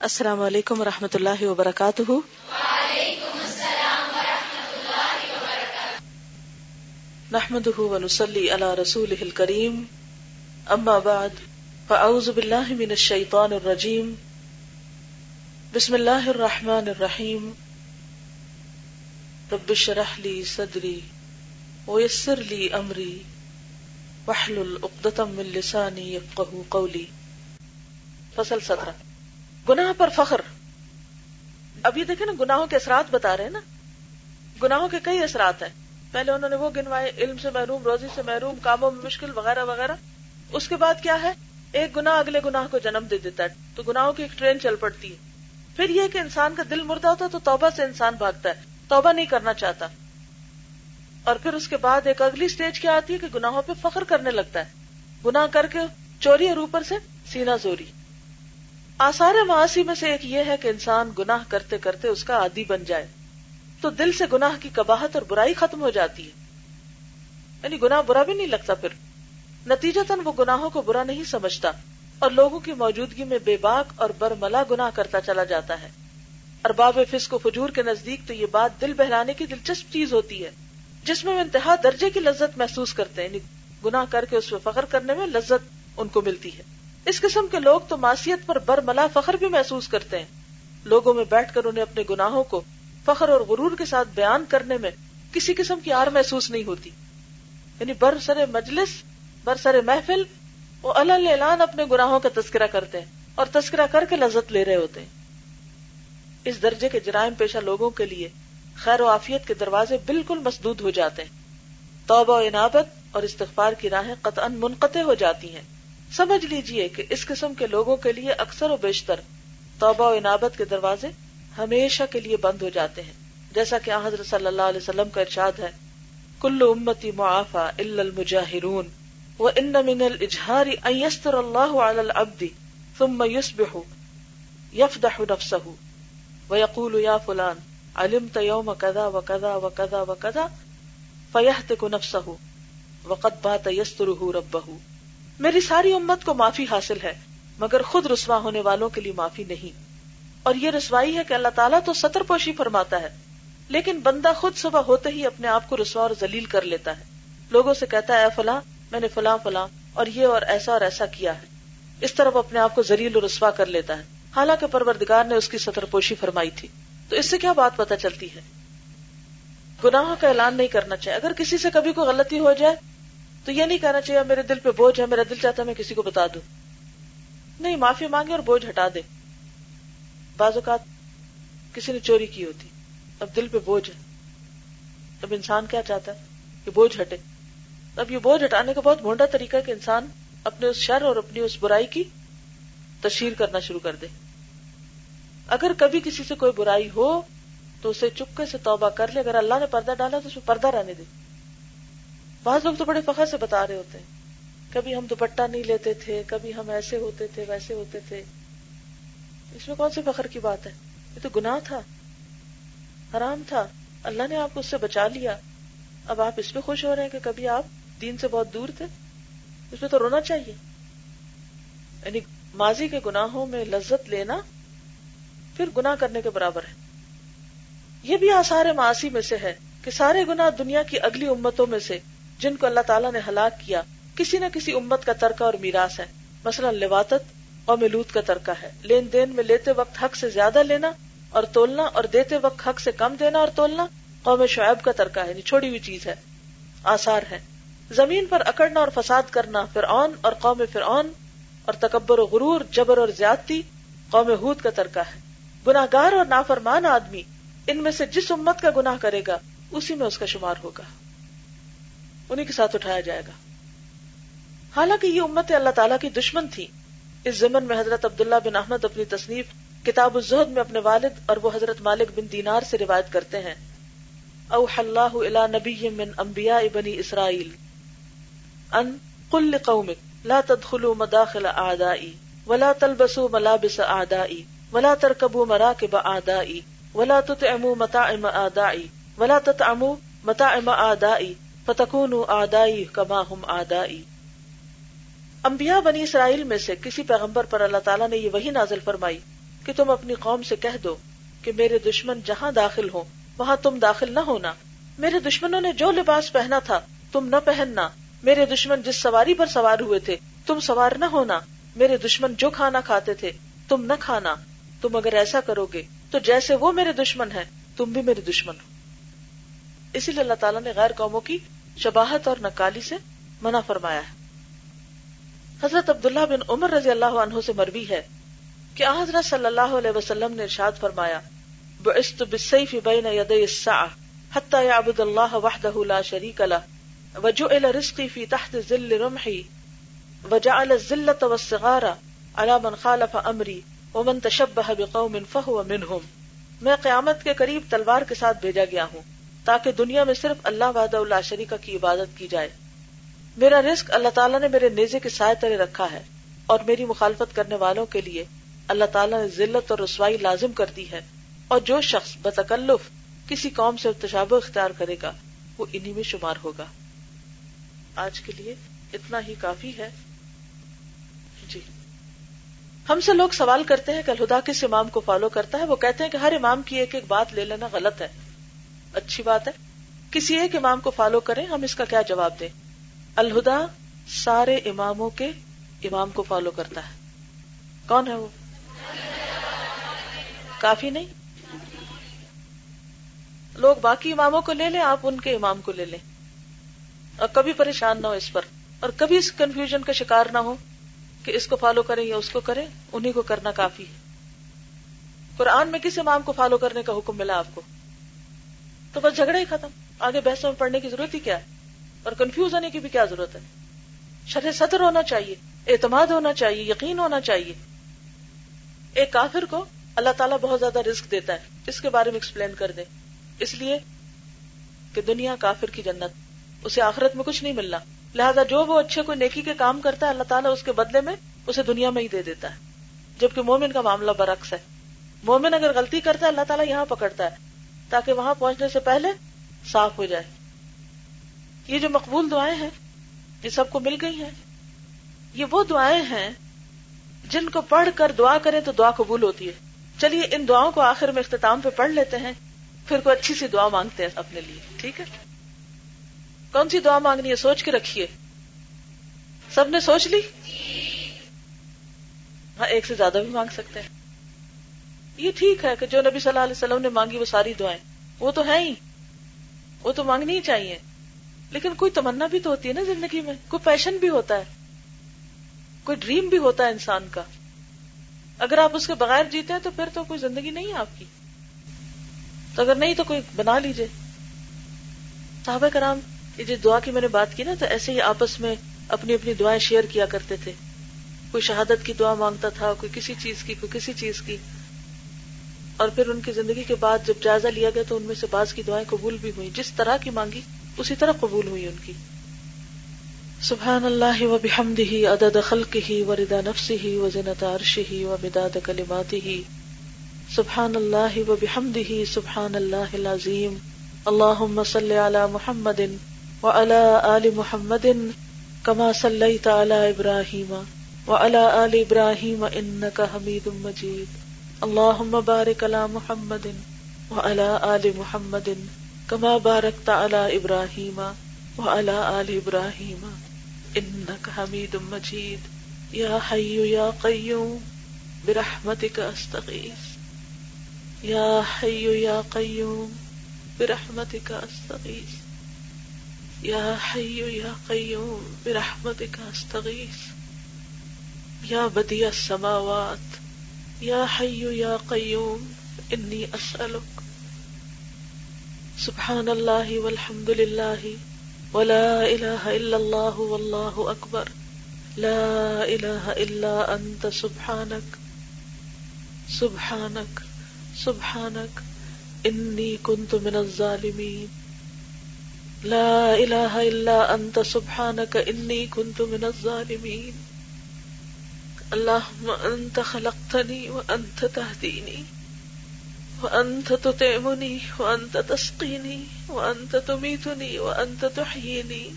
السلام علیکم و رحمۃ اللہ وبرکاتہ۔ نحمد ونسلی علی رسول کریم اما بعد، فاعوذ باللہ من الشیطان الرجیم۔ بسم اللہ الرحمن الرحیم۔ رب شرح لی صدری ویسر لی امری۔ وحلل اقدتم من لسانی یفقہ قولی۔ فصل سترہ گناہ پر فخر۔ ابھی دیکھیں نا، گناہوں کے اثرات بتا رہے ہیں نا۔ گناہوں کے کئی اثرات ہیں۔ پہلے انہوں نے وہ گنوائے، علم سے محروم، روزی سے محروم، کاموں میں مشکل، وغیرہ وغیرہ۔ اس کے بعد کیا ہے؟ ایک گناہ اگلے گناہ کو جنم دے دیتا ہے۔ تو گناہوں کی ایک ٹرین چل پڑتی ہے۔ پھر یہ کہ انسان کا دل مردہ ہوتا ہے تو توبہ سے انسان بھاگتا ہے۔ توبہ نہیں کرنا چاہتا۔ اور پھر اس کے بعد ایک اگلی سٹیج کیا آتی ہے کہ گناہوں پہ فخر کرنے لگتا ہے۔ گناہ کر کے چوری اور اوپر سے سینا زوری۔ آثار معاشی میں سے ایک یہ ہے کہ انسان گناہ کرتے کرتے اس کا عادی بن جائے۔ تو دل سے گناہ کی کباہت اور برائی ختم ہو جاتی ہے۔ یعنی گناہ برا بھی نہیں لگتا پھر۔ نتیجتاً وہ گناہوں کو برا نہیں سمجھتا اور لوگوں کی موجودگی میں بے باک اور برملا گناہ کرتا چلا جاتا ہے۔ ارباب فسق و فجور کے نزدیک تو یہ بات دل بہلانے کی دلچسپ چیز ہوتی ہے۔ جس میں وہ انتہا درجے کی لذت محسوس کرتے ہیں۔ یعنی گناہ کر کے اس پہ فخر کرنے میں لذت ان کو ملتی ہے۔ اس قسم کے لوگ تو معصیت پر برملا فخر بھی محسوس کرتے ہیں۔ لوگوں میں بیٹھ کر انہیں اپنے گناہوں کو فخر اور غرور کے ساتھ بیان کرنے میں کسی قسم کی آر محسوس نہیں ہوتی۔ یعنی بر سر مجلس، بر سر محفل وہ اللہ اعلان اپنے گناہوں کا تذکرہ کرتے ہیں اور تذکرہ کر کے لذت لے رہے ہوتے ہیں۔ اس درجے کے جرائم پیشہ لوگوں کے لیے خیر و آفیت کے دروازے بالکل مسدود ہو جاتے ہیں۔ توبہ و انابت اور استغفار کی راہیں قطعا منقطع ہو جاتی ہیں۔ سمجھ لیجیے کہ اس قسم کے لوگوں کے لیے اکثر و بیشتر توبہ و انابت کے دروازے ہمیشہ کے لیے بند ہو جاتے ہیں۔ جیسا کہ حضرت صلی اللہ علیہ وسلم کا ارشاد ہے، کل امتی معافا المجاہرون، و ان من الاجہار ان یستر اللہ علی العبد ثم یسبح یفدح نفسه ویقول یا فلان، علمت یوم کذا و کذا و کذا و فیہتک نفسه وقد بات یستره ربه میری ساری امت کو معافی حاصل ہے، مگر خود رسوا ہونے والوں کے لیے معافی نہیں۔ اور یہ رسوائی ہے کہ اللہ تعالیٰ تو سطر پوشی فرماتا ہے، لیکن بندہ خود صبح ہوتے ہی اپنے آپ کو رسوا اور ذلیل کر لیتا ہے۔ لوگوں سے کہتا ہے، اے فلاں، میں نے فلاں فلاں اور یہ اور ایسا اور ایسا کیا ہے۔ اس طرف اپنے آپ کو ذلیل اور رسوا کر لیتا ہے۔ حالانکہ پروردگار نے اس کی سطر پوشی فرمائی تھی۔ تو اس سے کیا بات پتہ چلتی ہے؟ گناہوں کا اعلان نہیں کرنا چاہیے۔ اگر کسی سے کبھی کوئی غلطی ہو جائے تو یہ نہیں کہنا چاہیے، میرے دل پہ بوجھ ہے، میرا دل چاہتا ہے میں کسی کو بتا دوں۔ نہیں، معافی مانگے اور بوجھ ہٹا دے۔ بعض اوقات کسی نے چوری کی ہوتی، اب دل پہ بوجھ ہے۔ اب انسان کیا چاہتا ہے؟ کہ بوجھ ہٹے۔ اب یہ بوجھ ہٹانے کا بہت بھونڈا طریقہ کہ انسان اپنے اس شر اور اپنی اس برائی کی تشہیر کرنا شروع کر دے۔ اگر کبھی کسی سے کوئی برائی ہو تو اسے چپکے سے توبہ کر لے، اگر اللہ نے پردہ ڈالا تو اس میں پردہ رہنے دے۔ بعض لوگ تو بڑے فخر سے بتا رہے ہوتے ہیں۔ کبھی ہم دوپٹہ نہیں لیتے تھے، کبھی ہم ایسے ہوتے تھے، ویسے ہوتے تھے۔ اس میں کون سی فخر کی بات ہے؟ یہ تو گناہ تھا، حرام تھا۔ اللہ نے آپ کو اس سے بچا لیا۔ اب آپ اس پہ خوش ہو رہے ہیں کہ کبھی آپ دین سے بہت دور تھے۔ اس میں تو رونا چاہیے۔ یعنی ماضی کے گناہوں میں لذت لینا پھر گناہ کرنے کے برابر ہے۔ یہ بھی آثار معاشی میں سے ہے کہ سارے گناہ دنیا کی اگلی امتوں میں سے جن کو اللہ تعالیٰ نے ہلاک کیا، کسی نہ کسی امت کا ترکہ اور میراث ہے۔ مثلا لواتت اور ملوت کا ترکہ ہے۔ لین دین میں لیتے وقت حق سے زیادہ لینا اور تولنا اور دیتے وقت حق سے کم دینا اور تولنا قوم شعیب کا ترکہ ہے یعنی چھوڑی ہوئی چیز ہے۔ آثار ہے۔ زمین پر اکڑنا اور فساد کرنا فرعون اور قوم فرعون اور تکبر و غرور، جبر اور زیادتی قوم ہود کا ترکہ ہے۔ گناگار اور نافرمان آدمی ان میں سے جس امت کا گناہ کرے گا، اسی میں اس کا شمار ہوگا۔ انہیں کے ساتھ اٹھایا جائے گا۔ حالانکہ یہ امت اللہ تعالیٰ کی دشمن تھی۔ اس زمن میں حضرت عبداللہ بن احمد اپنی تصنیف کتاب الزہد میں اپنے والد اور وہ حضرت مالک بن دینار سے روایت کرتے ہیں۔ اوح اللہ الى نبی من انبیاء بنی اسرائیل ان قل قومک لا تدخلوا مداخل اعدائی ولا تلبسوا ملابس اعدائی ولا ترکبوا مراکب اعدائی ولا تطعموا مطاعم اعدائی ولا تطعموا مطاعم اعدائی فتکون آدائی کما ہم آدائی۔ انبیاء بنی اسرائیل میں سے کسی پیغمبر پر اللہ تعالیٰ نے یہ وہی نازل فرمائی کہ تم اپنی قوم سے کہہ دو کہ میرے دشمن جہاں داخل ہو وہاں تم داخل نہ ہونا۔ میرے دشمنوں نے جو لباس پہنا تھا، تم نہ پہننا۔ میرے دشمن جس سواری پر سوار ہوئے تھے، تم سوار نہ ہونا۔ میرے دشمن جو کھانا کھاتے تھے، تم نہ کھانا۔ تم اگر ایسا کرو گے تو جیسے وہ میرے دشمن ہیں، تم بھی میرے دشمن ہو۔ اسی لیے اللہ تعالیٰ نے غیر قوموں کی شباہت اور نکالی سے منع فرمایا ہے۔ حضرت عبداللہ بن عمر رضی اللہ عنہ سے مروی ہے کہ حضرت صلی اللہ علیہ وسلم نے ارشاد فرمایا، بعثت بالسيف بين يدي الساعة حتى يعبد الله وحده لا شريك له وجعل رزقي في تحت ظل رمحي وجعل الذلة والصغار على من خالف امري ومن تشبه بقوم فهو منهم۔ میں قیامت کے قریب تلوار کے ساتھ بھیجا گیا ہوں۔ تاکہ دنیا میں صرف اللہ وحدہ لا شریک کی عبادت کی جائے۔ میرا رزق اللہ تعالیٰ نے میرے نیزے کے سائے تلے رکھا ہے اور میری مخالفت کرنے والوں کے لیے اللہ تعالیٰ نے ذلت اور رسوائی لازم کر دی ہے۔ اور جو شخص بتکلف کسی قوم سے تشابہ اختیار کرے گا، وہ انہی میں شمار ہوگا۔ آج کے لیے اتنا ہی کافی ہے۔ جی۔ ہم سے لوگ سوال کرتے ہیں کہ الہدا کس امام کو فالو کرتا ہے، وہ کہتے ہیں کہ ہر امام کی ایک ایک بات لے لینا غلط ہے۔ اچھی بات ہے۔ کسی ایک امام کو فالو کریں، ہم اس کا کیا جواب دیں؟ الہدا سارے اماموں کے امام کو فالو کرتا ہے۔ کون ہے وہ؟ کافی نہیں۔ لوگ باقی اماموں کو لے لیں، آپ ان کے امام کو لے لیں۔ اور کبھی پریشان نہ ہو اس پر۔ اور کبھی اس کنفیوژن کا شکار نہ ہو کہ اس کو فالو کریں یا اس کو کریں انہیں کو کرنا کافی ہے۔ قرآن میں کس امام کو فالو کرنے کا حکم ملا آپ کو؟ تو بس جھگڑا ہی ختم۔ آگے بحثوں میں پڑھنے کی ضرورت ہی کیا ہے؟ اور کنفیوز ہونے کی بھی کیا ضرورت ہے؟ شرح صدر ہونا چاہیے، اعتماد ہونا چاہیے، یقین ہونا چاہیے۔ ایک کافر کو اللہ تعالیٰ بہت زیادہ رسک دیتا ہے۔ اس کے بارے میں ایکسپلین کر دے اس لیے کہ دنیا کافر کی جنت، اسے آخرت میں کچھ نہیں ملنا۔ لہٰذا جو وہ اچھے کوئی نیکی کے کام کرتا ہے، اللہ تعالیٰ اس کے بدلے میں اسے دنیا میں ہی دے دیتا ہے۔ جبکہ مومن کا معاملہ برعکس ہے۔ مومن اگر غلطی کرتا ہے، اللہ تعالیٰ یہاں پکڑتا ہے۔ تاکہ وہاں پہنچنے سے پہلے صاف ہو جائے۔ یہ جو مقبول دعائیں ہیں، یہ سب کو مل گئی ہیں۔ یہ وہ دعائیں ہیں جن کو پڑھ کر دعا کریں تو دعا قبول ہوتی ہے۔ چلیے، ان دعاؤں کو آخر میں اختتام پہ پڑھ لیتے ہیں، پھر کوئی اچھی سی دعا مانگتے ہیں اپنے لیے، ٹھیک ہے؟ کون سی دعا مانگنی ہے؟ سوچ کے رکھیے۔ سب نے سوچ لی؟ ہاں ایک سے زیادہ بھی مانگ سکتے ہیں۔ یہ ٹھیک ہے کہ جو نبی صلی اللہ علیہ وسلم نے مانگی وہ ساری دعائیں۔ وہ تو ہے ہی۔ وہ تو مانگنی ہی چاہیے۔ لیکن کوئی تمنا بھی تو ہوتی ہے نا زندگی میں۔ کوئی پیشن بھی ہوتا ہے۔ کوئی ڈریم بھی ہوتا ہے انسان کا۔ اگر آپ اس کے بغیر جیتے ہیں تو پھر تو کوئی زندگی نہیں ہے آپ کی۔ تو اگر نہیں تو کوئی بنا لیجیے صحابہ کرام، یہ جو دعا کی میں نے بات کی نا، تو ایسے ہی آپس میں اپنی اپنی دعائیں شیئر کیا کرتے تھے۔ کوئی شہادت کی دعا مانگتا تھا، کوئی کسی چیز کی، کوئی کسی چیز کی۔ اور پھر ان کی زندگی کے بعد جب جائزہ لیا گیا تو ان میں سے بعض کی دعائیں قبول بھی ہوئی جس طرح کی مانگی، اسی طرح قبول ہوئی ان کی۔ سبحان اللہ و بحمد بحمدہ، عدد خلقہ و رضا نفسہ و زنت عرشہ و مداد کلماتہ۔ سبحان اللہ و بحمدہ، سبحان اللہ العظیم۔ اللہم صلی علی محمد و علی آل محمد کما صلیت علی ابراہیم و علی آل ابراہیم انکا حمید مجید۔ اللہم بارک علی محمد و علی آل محمد کما بارکت علی ابراہیم وعلی آل ابراہیم. انک حمید مجید. یا حی یا قیوم برحمتک استغیث. یا حی یا قیوم برحمتک استغیث. یا حی یا قیوم برحمتک استغیث. یا بدیع السماوات یا حی یا قیوم انی اسألک سبحان اللہ والحمد للہ ولا الہ الا اللہ واللہ اکبر لا الہ الا انت سبحانک سبحانک سبحانک انی کنت من الظالمین لا الہ الا انت سبحانک انی کنت من الظالمین اللہم انت خلقتنی وانت تهدینی وأنت تطعمني وأنت تسقيني وأنت تميتني وأنت تحييني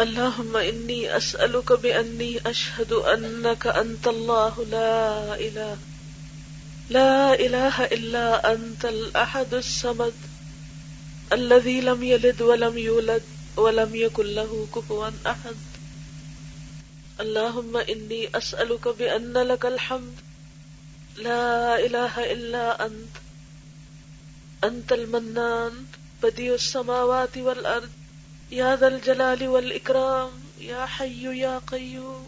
اللهم إني أسألك بأني أشهد أنك أنت الله لا إله لا إله إلا أنت الأحد الصمد الذي لم يلد ولم يولد ولم يكن له كفوا أحد اللهم إني أسألك بأن لك الحمد. لا إله إلا أنت. أنت المنان، بديع السماوات والأرض. يا ذا الجلال والإكرام. يا حي يا قيوم.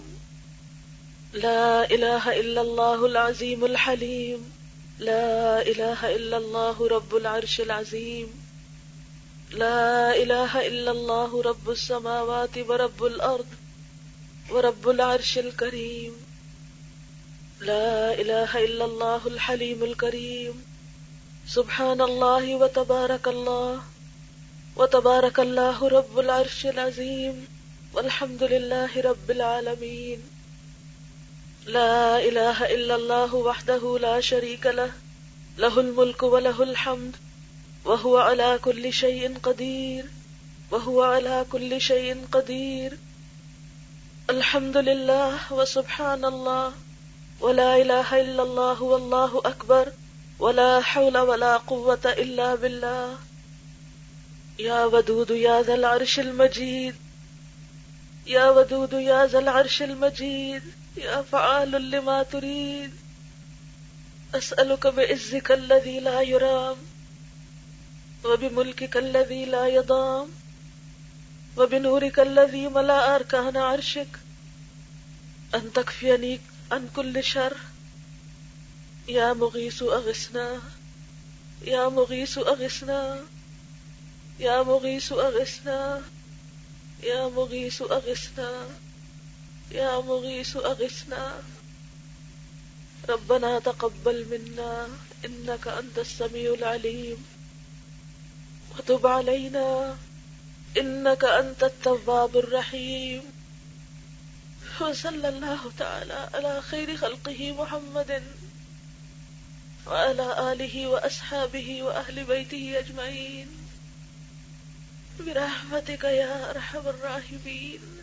لا إله إلا الله العظيم الحليم. لا إله إلا الله رب العرش العظيم. لا إله إلا الله رب السماوات ورب الأرض. ورب العرش الكريم. لا إله إلا الله الحليم الكريم. سبحان الله وتبارك الله. وتبارك الله رب العرش العظيم. والحمد لله رب العالمين. لا إله إلا الله وحده لا شريك له. له الملك وله الحمد. وهو على كل شيء قدير. وهو على كل شيء قدير. الحمد لله وسبحان الله ولا إله إلا الله والله أكبر ولا حول ولا قوة إلا بالله يا ودود يا ذا العرش المجيد يا ودود يا ذا العرش المجيد يا فعال لما تريد أسألك بعزك الذي لا يرام وبملكك الذي لا يضام وبنورك الذي ملا أركان عرشك أن تكفيني عن كل شر. يا مغيث أغثنا، يا مغيث أغثنا، يا مغيث أغثنا، يا مغيث أغثنا، يا مغيث أغثنا. ربنا تقبل منا، إنك أنت السميع العليم. وتب علينا. انك انت التواب الرحيم. وصلى الله تعالى على خير خلقه محمد وعلى آله وأصحابه وأهل بيته أجمعين. برحمتك يا أرحم الراحمين.